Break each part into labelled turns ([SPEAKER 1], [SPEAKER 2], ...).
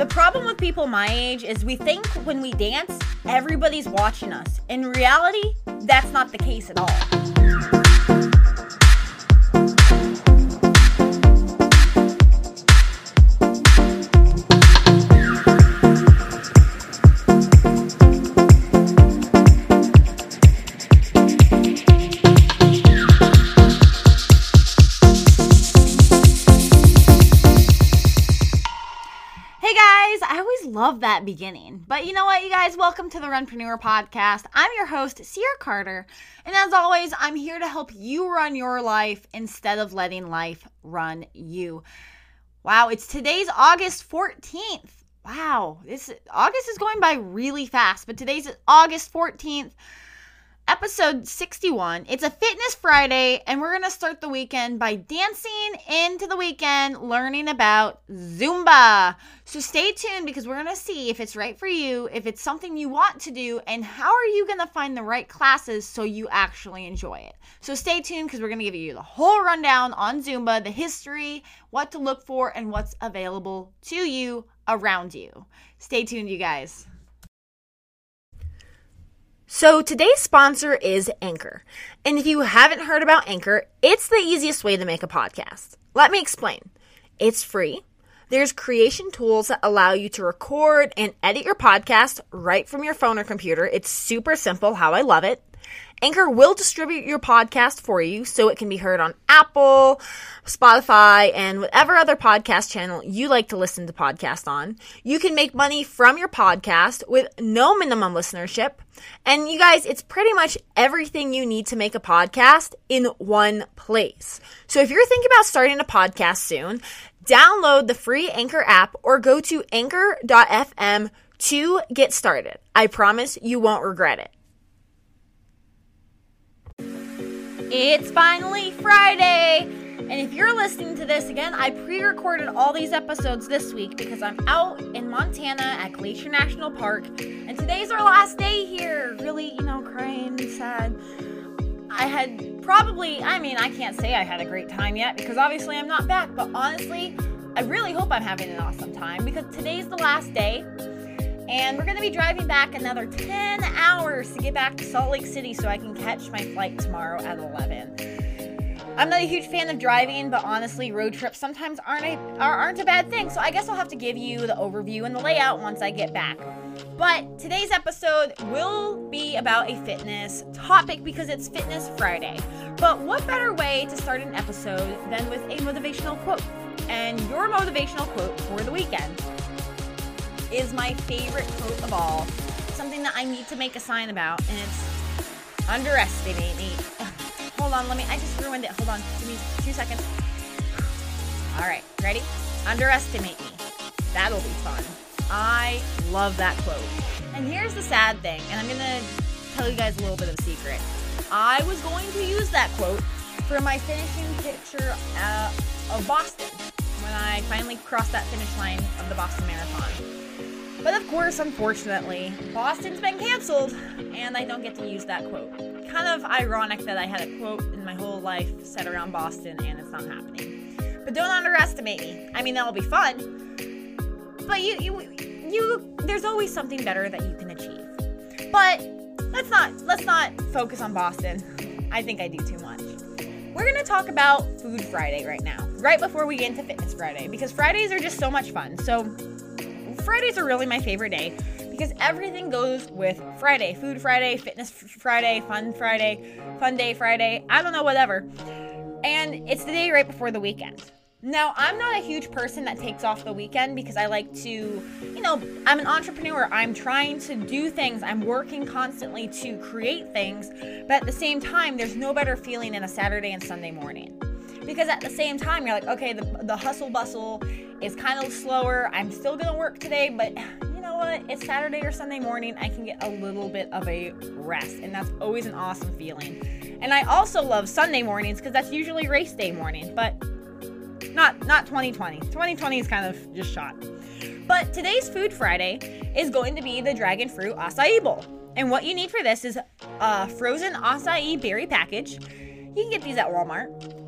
[SPEAKER 1] The problem with people my age is we think when we dance, everybody's watching us. In reality, that's not the case at all. That beginning. But you know what, you guys? Welcome to the Runpreneur Podcast. I'm your host, Ciara Carter. And as always, I'm here to help you run your life instead of letting life run you. Wow, it's today's August 14th. Wow, this August is going by really fast, but today's August 14th episode 61. It's a fitness Friday, and we're going to start the weekend by dancing into the weekend, learning about Zumba. So stay tuned because we're going to see if it's right for you, if it's something you want to do, and how are you going to find the right classes so you actually enjoy it. So stay tuned because we're going to give you the whole rundown on Zumba, the history, what to look for, and what's available to you around you. Stay tuned, you guys. So today's sponsor is Anchor. And if you haven't heard about Anchor, it's the easiest way to make a podcast. Let me explain. It's free. There's creation tools that allow you to record and edit your podcast right from your phone or computer. It's super simple, how I love it. Anchor will distribute your podcast for you so it can be heard on Apple, Spotify, and whatever other podcast channel you like to listen to podcasts on. You can make money from your podcast with no minimum listenership. And you guys, it's pretty much everything you need to make a podcast in one place. So if you're thinking about starting a podcast soon, download the free Anchor app or go to anchor.fm to get started. I promise you won't regret it. It's finally Friday! And if you're listening to this again, I pre recorded all these episodes this week because I'm out in Montana at Glacier National Park. And today's our last day here. Really, you know, crying, sad. I had probably, I mean, I can't say I had a great time yet because obviously I'm not back, but honestly, I really hope I'm having an awesome time because today's the last day. And we're going to be driving back another 10 hours to get back to Salt Lake City so I can catch my flight tomorrow at 11. I'm not a huge fan of driving, but honestly, road trips sometimes aren't a, are, aren't a bad thing. So I guess I'll have to give you the overview and the layout once I get back. But today's episode will be about a fitness topic because it's Fitness Friday. But what better way to start an episode than with a motivational quote? And your motivational quote for the weekend is my favorite quote of all. Something that I need to make a sign about, and it's underestimate me. Hold on, let me. I just ruined it. Hold on. Give me two seconds. All right, ready? Underestimate me. That'll be fun. I love that quote. And here's the sad thing, and I'm gonna tell you guys a little bit of a secret. I was going to use that quote for my finishing picture uh, of Boston when I finally crossed that finish line of the Boston Marathon. But of course, unfortunately, Boston's been canceled, and I don't get to use that quote. Kind of ironic that I had a quote in my whole life set around Boston, and it's not happening. But don't underestimate me. I mean, that'll be fun. But you, you, you. There's always something better that you can achieve. But let's not let's not focus on Boston. I think I do too much. We're gonna talk about Food Friday right now, right before we get into Fitness Friday, because Fridays are just so much fun. So Fridays are really my favorite day because everything goes with Friday. Food Friday, Fitness Friday, Fun Friday, Fun Day Friday, I don't know, whatever. And it's the day right before the weekend. Now, I'm not a huge person that takes off the weekend because I like to, you know, I'm an entrepreneur. I'm trying to do things. I'm working constantly to create things. But at the same time, there's no better feeling in a Saturday and Sunday morning. Because at the same time, you're like, okay, the, the hustle bustle is kind of slower. I'm still gonna work today, but you know what? It's Saturday or Sunday morning. I can get a little bit of a rest, and that's always an awesome feeling. And I also love Sunday mornings because that's usually race day morning, but not not 2020. 2020 is kind of just shot. But today's Food Friday is going to be the dragon fruit acai bowl. And what you need for this is a frozen acai berry package. You can get these at Walmart.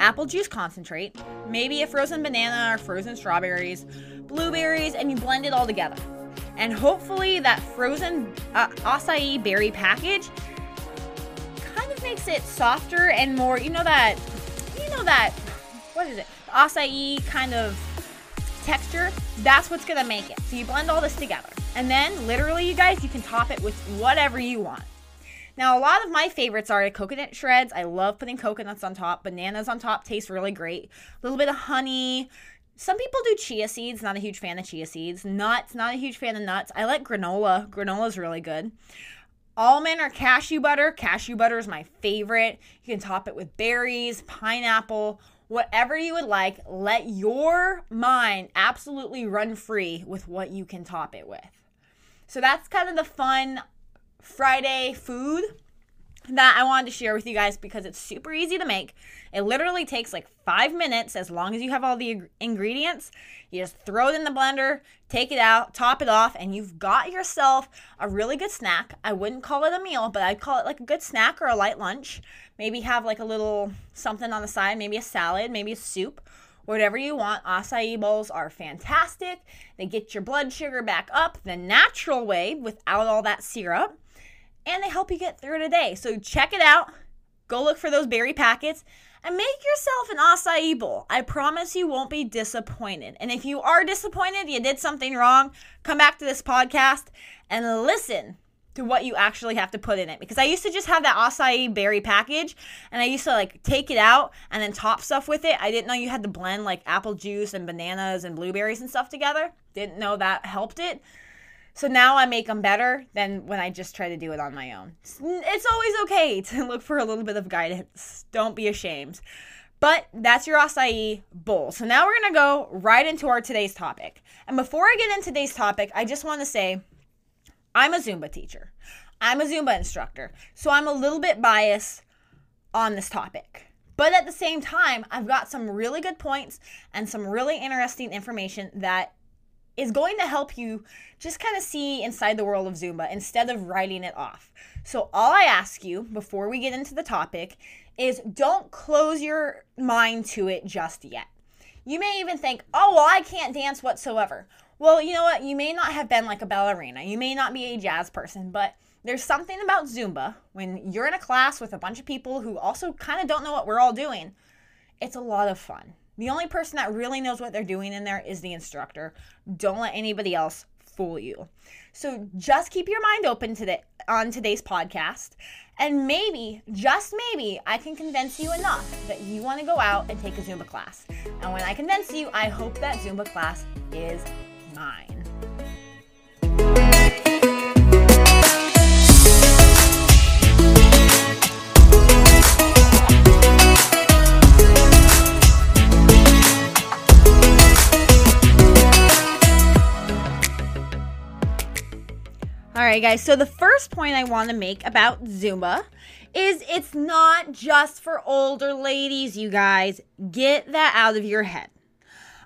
[SPEAKER 1] Apple juice concentrate, maybe a frozen banana or frozen strawberries, blueberries, and you blend it all together. And hopefully, that frozen uh, acai berry package kind of makes it softer and more, you know, that, you know, that, what is it? Acai kind of texture. That's what's gonna make it. So you blend all this together. And then, literally, you guys, you can top it with whatever you want. Now, a lot of my favorites are coconut shreds. I love putting coconuts on top. Bananas on top taste really great. A little bit of honey. Some people do chia seeds. Not a huge fan of chia seeds. Nuts. Not a huge fan of nuts. I like granola. Granola is really good. Almond or cashew butter. Cashew butter is my favorite. You can top it with berries, pineapple, whatever you would like. Let your mind absolutely run free with what you can top it with. So that's kind of the fun Friday food that I wanted to share with you guys because it's super easy to make. It literally takes like five minutes as long as you have all the ingredients. You just throw it in the blender, take it out, top it off, and you've got yourself a really good snack. I wouldn't call it a meal, but I'd call it like a good snack or a light lunch. Maybe have like a little something on the side, maybe a salad, maybe a soup whatever you want. Acai bowls are fantastic. They get your blood sugar back up the natural way without all that syrup and they help you get through the day. So check it out. Go look for those berry packets and make yourself an acai bowl. I promise you won't be disappointed. And if you are disappointed, you did something wrong, come back to this podcast and listen to what you actually have to put in it. Because I used to just have that acai berry package and I used to like take it out and then top stuff with it. I didn't know you had to blend like apple juice and bananas and blueberries and stuff together. Didn't know that helped it. So now I make them better than when I just try to do it on my own. It's always okay to look for a little bit of guidance. Don't be ashamed. But that's your acai bowl. So now we're to go right into our today's topic. And before I get into today's topic, I just want to say I'm a Zumba teacher. I'm a Zumba instructor. So I'm a little bit biased on this topic. But at the same time, I've got some really good points and some really interesting information that is going to help you just kind of see inside the world of Zumba instead of writing it off. So, all I ask you before we get into the topic is don't close your mind to it just yet. You may even think, oh, well, I can't dance whatsoever. Well, you know what? You may not have been like a ballerina, you may not be a jazz person, but there's something about Zumba when you're in a class with a bunch of people who also kind of don't know what we're all doing. It's a lot of fun. The only person that really knows what they're doing in there is the instructor. Don't let anybody else fool you. So just keep your mind open to the on today's podcast and maybe just maybe I can convince you enough that you want to go out and take a Zumba class. And when I convince you, I hope that Zumba class is mine. Right, guys. So the first point I want to make about Zumba is it's not just for older ladies, you guys. Get that out of your head.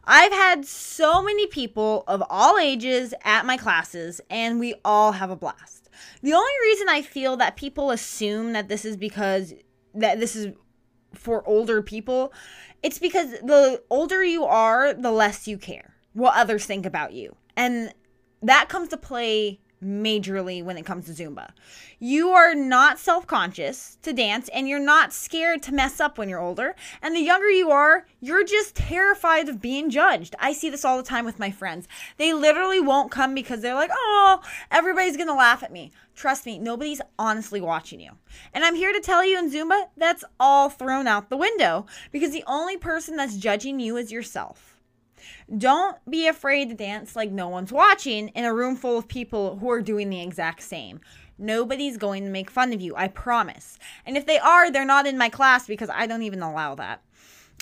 [SPEAKER 1] I've had so many people of all ages at my classes, and we all have a blast. The only reason I feel that people assume that this is because that this is for older people, it's because the older you are, the less you care what others think about you. And that comes to play majorly when it comes to Zumba. You are not self conscious to dance and you're not scared to mess up when you're older. And the younger you are, you're just terrified of being judged. I see this all the time with my friends. They literally won't come because they're like, oh, everybody's gonna laugh at me. Trust me, nobody's honestly watching you. And I'm here to tell you in Zumba, that's all thrown out the window because the only person that's judging you is yourself. Don't be afraid to dance like no one's watching in a room full of people who are doing the exact same. Nobody's going to make fun of you, I promise. And if they are, they're not in my class because I don't even allow that.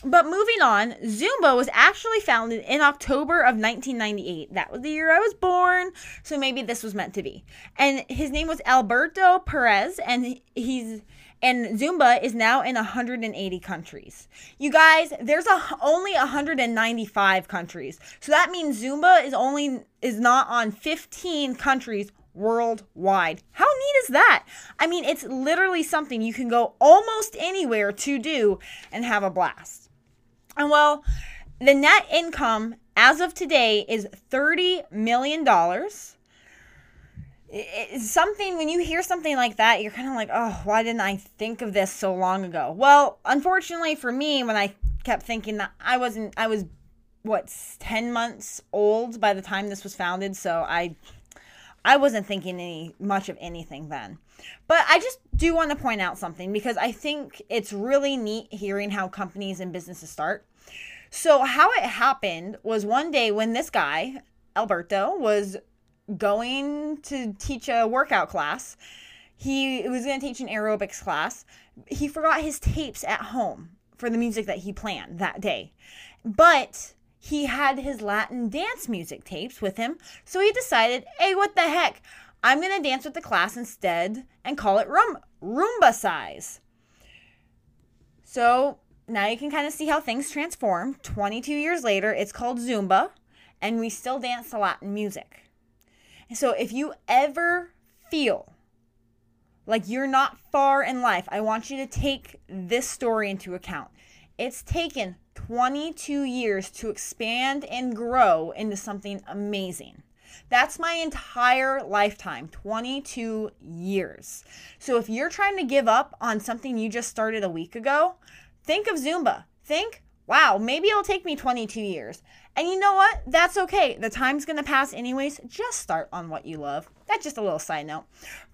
[SPEAKER 1] But moving on, Zumba was actually founded in October of 1998. That was the year I was born, so maybe this was meant to be. And his name was Alberto Perez, and he's and Zumba is now in 180 countries. You guys, there's a, only 195 countries. So that means Zumba is only is not on 15 countries worldwide. How neat is that? I mean, it's literally something you can go almost anywhere to do and have a blast. And well, the net income as of today is $30 million. It's something when you hear something like that, you're kind of like, oh, why didn't I think of this so long ago? Well, unfortunately for me, when I kept thinking that I wasn't, I was what 10 months old by the time this was founded so i i wasn't thinking any much of anything then. But i just do want to point out something because i think it's really neat hearing how companies and businesses start. So how it happened was one day when this guy alberto was going to teach a workout class. He was going to teach an aerobics class. He forgot his tapes at home for the music that he planned that day. But he had his Latin dance music tapes with him, so he decided, hey, what the heck? I'm going to dance with the class instead and call it rum- Rumbacize. So now you can kind of see how things transform. 22 years later, it's called Zumba, and we still dance to Latin music. So if you ever feel like you're not far in life, I want you to take this story into account. It's taken 22 years to expand and grow into something amazing. That's my entire lifetime 22 years. So if you're trying to give up on something you just started a week ago, think of Zumba. Think, wow, maybe it'll take me 22 years. And you know what? That's okay. The time's going to pass anyways. Just start on what you love. That's just a little side note.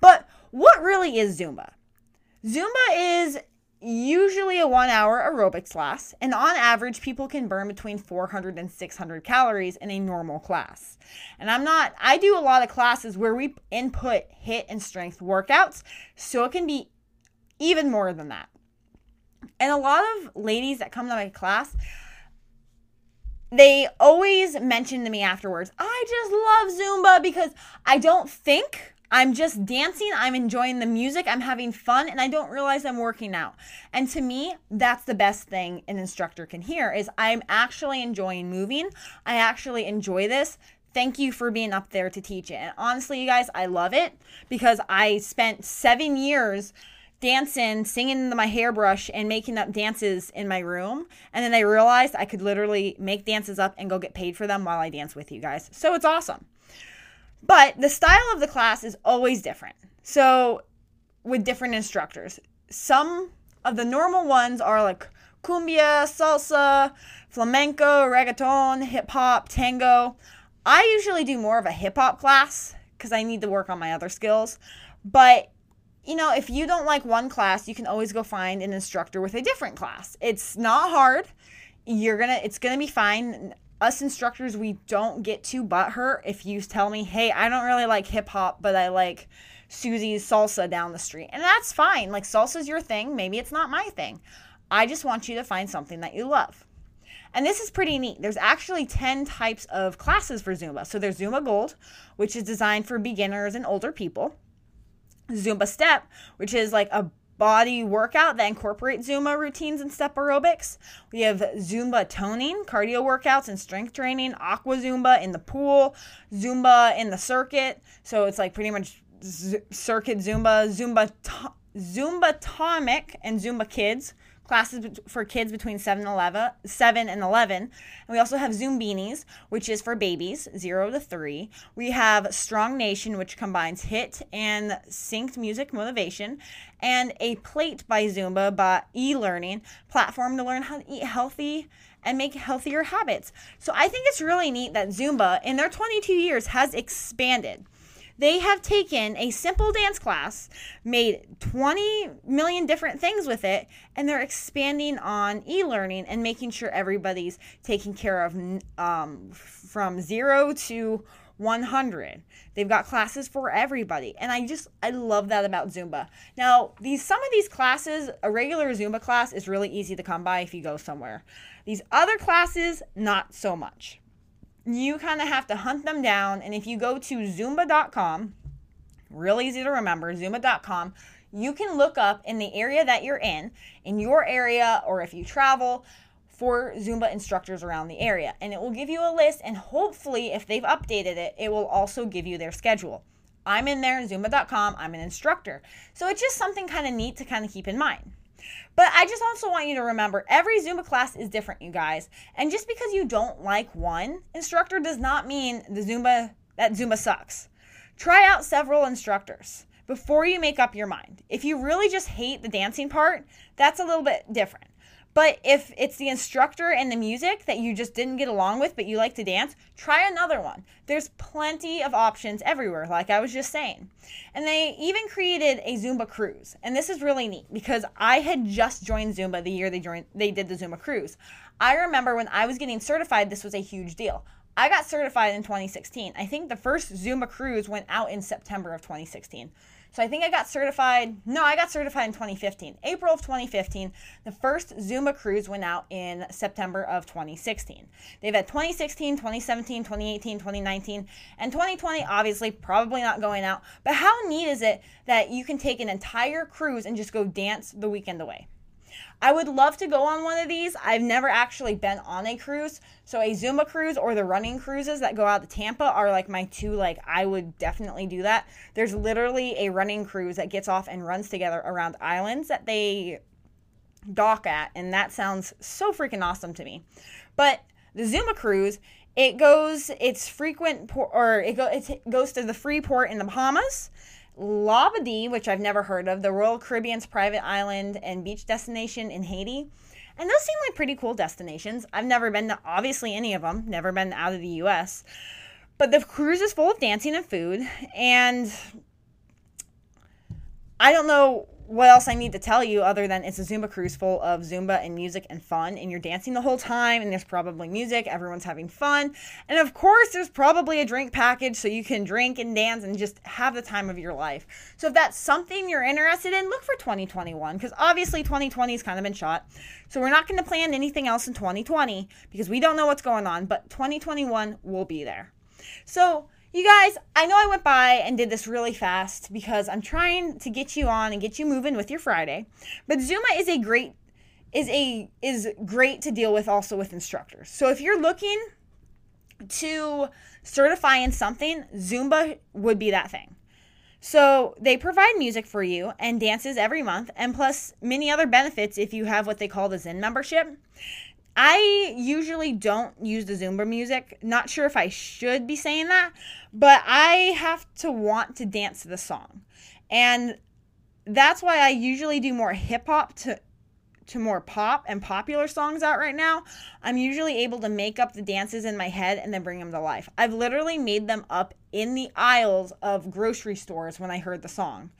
[SPEAKER 1] But what really is Zumba? Zumba is usually a one hour aerobics class, and on average, people can burn between 400 and 600 calories in a normal class. And I'm not, I do a lot of classes where we input HIIT and strength workouts, so it can be even more than that. And a lot of ladies that come to my class, they always mention to me afterwards, I just love Zumba because I don't think I'm just dancing, I'm enjoying the music, I'm having fun, and I don't realize I'm working out. And to me, that's the best thing an instructor can hear is I'm actually enjoying moving. I actually enjoy this. Thank you for being up there to teach it. And honestly, you guys, I love it because I spent seven years dancing, singing into my hairbrush, and making up dances in my room. And then I realized I could literally make dances up and go get paid for them while I dance with you guys. So it's awesome. But the style of the class is always different. So, with different instructors, some of the normal ones are like cumbia, salsa, flamenco, reggaeton, hip hop, tango. I usually do more of a hip hop class because I need to work on my other skills. But you know, if you don't like one class, you can always go find an instructor with a different class. It's not hard. You're gonna, it's gonna be fine us instructors, we don't get too butthurt if you tell me, hey, I don't really like hip hop, but I like Susie's salsa down the street. And that's fine. Like, salsa's your thing. Maybe it's not my thing. I just want you to find something that you love. And this is pretty neat. There's actually 10 types of classes for Zumba. So there's Zumba Gold, which is designed for beginners and older people. Zumba Step, which is like a body workout that incorporates Zumba routines and step aerobics. We have Zumba toning, cardio workouts and strength training, Aqua Zumba in the pool, Zumba in the circuit. So it's like pretty much z- circuit Zumba, Zumba, to- Zumba Tonic, and Zumba Kids classes for kids between 7 and 11, 7 and 11. And we also have Zumbinis, which is for babies 0 to 3. We have Strong Nation, which combines HIIT and synced music motivation, and a Plate by Zumba by e-learning platform to learn how to eat healthy and make healthier habits. So I think it's really neat that Zumba in their 22 years has expanded they have taken a simple dance class, made 20 million different things with it, and they're expanding on e learning and making sure everybody's taken care of um, from zero to 100. They've got classes for everybody. And I just I love that about Zumba. Now, these some of these classes, a regular Zumba class is really easy to come by if you go somewhere. These other classes not so much you kind of have to hunt them down. And if you go to Zumba.com, real easy to remember, Zumba.com, you can look up in the area that you're in, in your area, or if you travel, for Zumba instructors around the area. And it will give you a list, and hopefully, if they've updated it, it will also give you their schedule. I'm in there, Zumba.com. I'm an instructor. So it's just something kind of neat to kind of keep in mind. But I just also want you to remember every Zumba class is different, you guys. And just because you don't like one instructor does not mean the Zumba that Zumba sucks. Try out several instructors before you make up your mind. If you really just hate the dancing part, that's a little bit different. But if it's the instructor and the music that you just didn't get along with, but you like to dance, try another one. There's plenty of options everywhere, like I was just saying. And they even created a Zumba cruise. And this is really neat because I had just joined Zumba the year they joined they did the Zumba cruise. I remember when I was getting certified, this was a huge deal. I got certified in 2016. I think the first Zumba cruise went out in September of 2016. So I think I got certified. No, I got certified in 2015. April of 2015. The first Zumba cruise went out in September of 2016. They've had 2016, 2017, 2018, 2019, and 2020, obviously, probably not going out. But how neat is it that you can take an entire cruise and just go dance the weekend away? I would love to go on one of these. I've never actually been on a cruise. So a Zumba cruise or the running cruises that go out to Tampa are like my two like I would definitely do that. There's literally a running cruise that gets off and runs together around islands that they dock at and that sounds so freaking awesome to me. But the Zumba cruise, it goes it's frequent or it, go, it goes to the Freeport in the Bahamas Labadee, which I've never heard of, the Royal Caribbean's private island and beach destination in Haiti. And those seem like pretty cool destinations. I've never been to obviously any of them, never been out of the US. But the cruise is full of dancing and food. And I don't know what else I need to tell you other than it's a Zumba cruise full of Zumba and music and fun, and you're dancing the whole time, and there's probably music, everyone's having fun. And of course, there's probably a drink package so you can drink and dance and just have the time of your life. So if that's something you're interested in, look for 2021 because obviously 2020 has kind of been shot. So we're not going to plan anything else in 2020 because we don't know what's going on, but 2021 will be there. So, you guys, I know I went by and did this really fast because I'm trying to get you on and get you moving with your Friday. But Zumba is a great is a is great to deal with also with instructors. So if you're looking to certify in something, Zumba would be that thing. So they provide music for you and dances every month, and plus many other benefits if you have what they call the ZIN membership. I usually don't use the Zumba music. Not sure if I should be saying that, but I have to want to dance to the song. And that's why I usually do more hip hop to to more pop and popular songs out right now, I'm usually able to make up the dances in my head and then bring them to life. I've literally made them up in the aisles of grocery stores when I heard the song.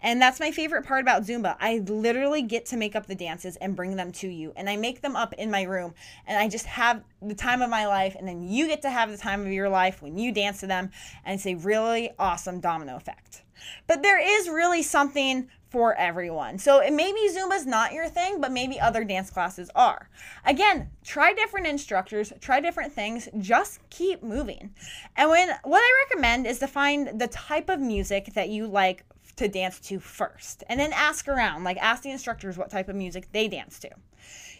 [SPEAKER 1] And that's my favorite part about Zumba. I literally get to make up the dances and bring them to you. And I make them up in my room and I just have the time of my life. And then you get to have the time of your life when you dance to them. And it's a really awesome domino effect. But there is really something for everyone. So maybe Zumba's not your thing, but maybe other dance classes are. Again, try different instructors, try different things, just keep moving. And when what I recommend is to find the type of music that you like to dance to first and then ask around, like ask the instructors what type of music they dance to.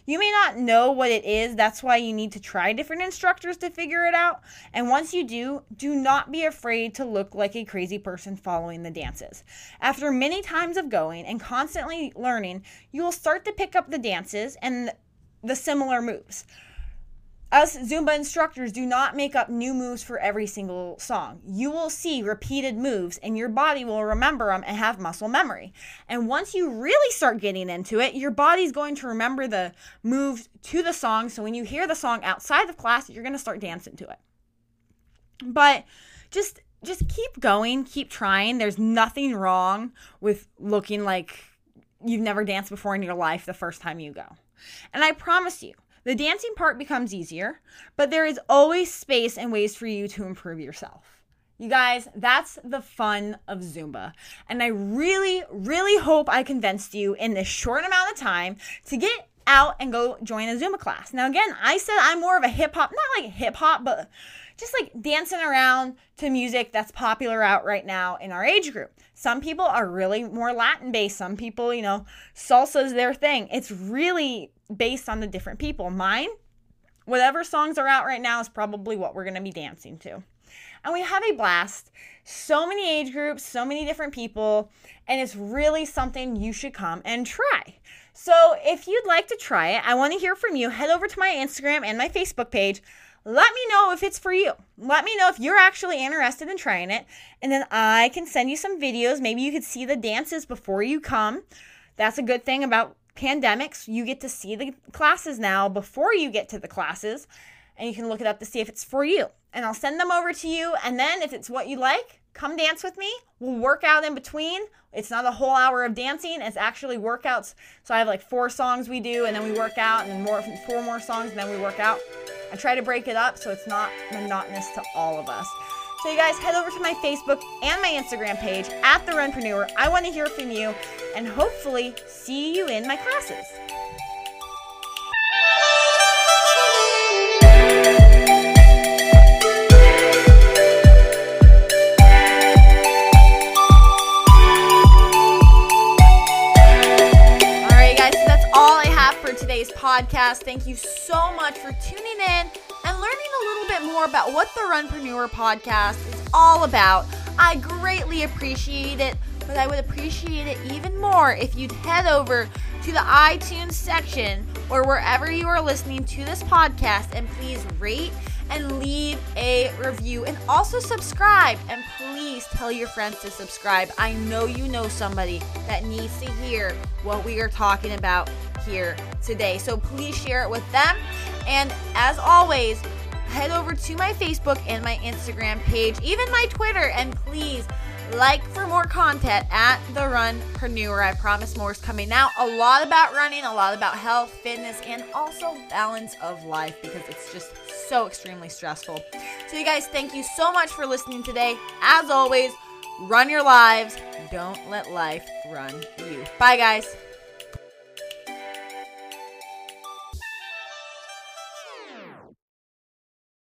[SPEAKER 1] You may not know what it is. That's why you need to try different instructors to figure it out. And once you do, do not be afraid to look like a crazy person following the dances. After many times of going and constantly learning, you will start to pick up the dances and the similar moves us Zumba instructors do not make up new moves for every single song. You will see repeated moves and your body will remember them and have muscle memory. And once you really start getting into it, your body's going to remember the moves to the song. So when you hear the song outside of class, you're going to start dancing to it. But just just keep going, keep trying. There's nothing wrong with looking like you've never danced before in your life the first time you go. And I promise you, the dancing part becomes easier, but there is always space and ways for you to improve yourself. You guys, that's the fun of Zumba. And I really, really hope I convinced you in this short amount of time to get out and go join a Zumba class. Now, again, I said I'm more of a hip hop, not like hip hop, but just like dancing around to music that's popular out right now in our age group. Some people are really more Latin based. Some people, you know, salsa is their thing. It's really based on the different people. Mine, whatever songs are out right now, is probably what we're going to be dancing to. and we have a blast. So many age groups, so many different people, and it's really something you should come and try. So, if you'd like to try it, I want to hear from you. Head over to my Instagram and my Facebook page. Let me know if it's for you. Let me know if you're actually interested in trying it, and then I can send you some videos. Maybe you could see the dances before you come. That's a good thing about pandemics. You get to see the classes now before you get to the classes, and you can look it up to see if it's for you. And I'll send them over to you, and then if it's what you like, come dance with me. We'll work out in between. It's not a whole hour of dancing, it's actually workouts. So I have like four songs we do, and then we work out, and then more four more songs, and then we work out. I try to break it up so it's not monotonous to all of us. So you guys head over to my Facebook and my Instagram page at the Runpreneur. I want to hear from you and hopefully see you in my classes. Podcast. Thank you so much for tuning in and learning a little bit more about what the Runpreneur podcast is all about. I greatly appreciate it, but I would appreciate it even more if you'd head over to the iTunes section or wherever you are listening to this podcast and please rate and leave a review and also subscribe and please tell your friends to subscribe. I know you know somebody that needs to hear what we are talking about here today. So please share it with them. And as always, head over to my Facebook and my Instagram page, even my Twitter, and please like for more content at the Runpreneur. I promise more is coming out. A lot about running, a lot about health, fitness, and also balance of life because it's just so extremely stressful. So, you guys, thank you so much for listening today. As always, run your lives. Don't let life run you. Bye, guys.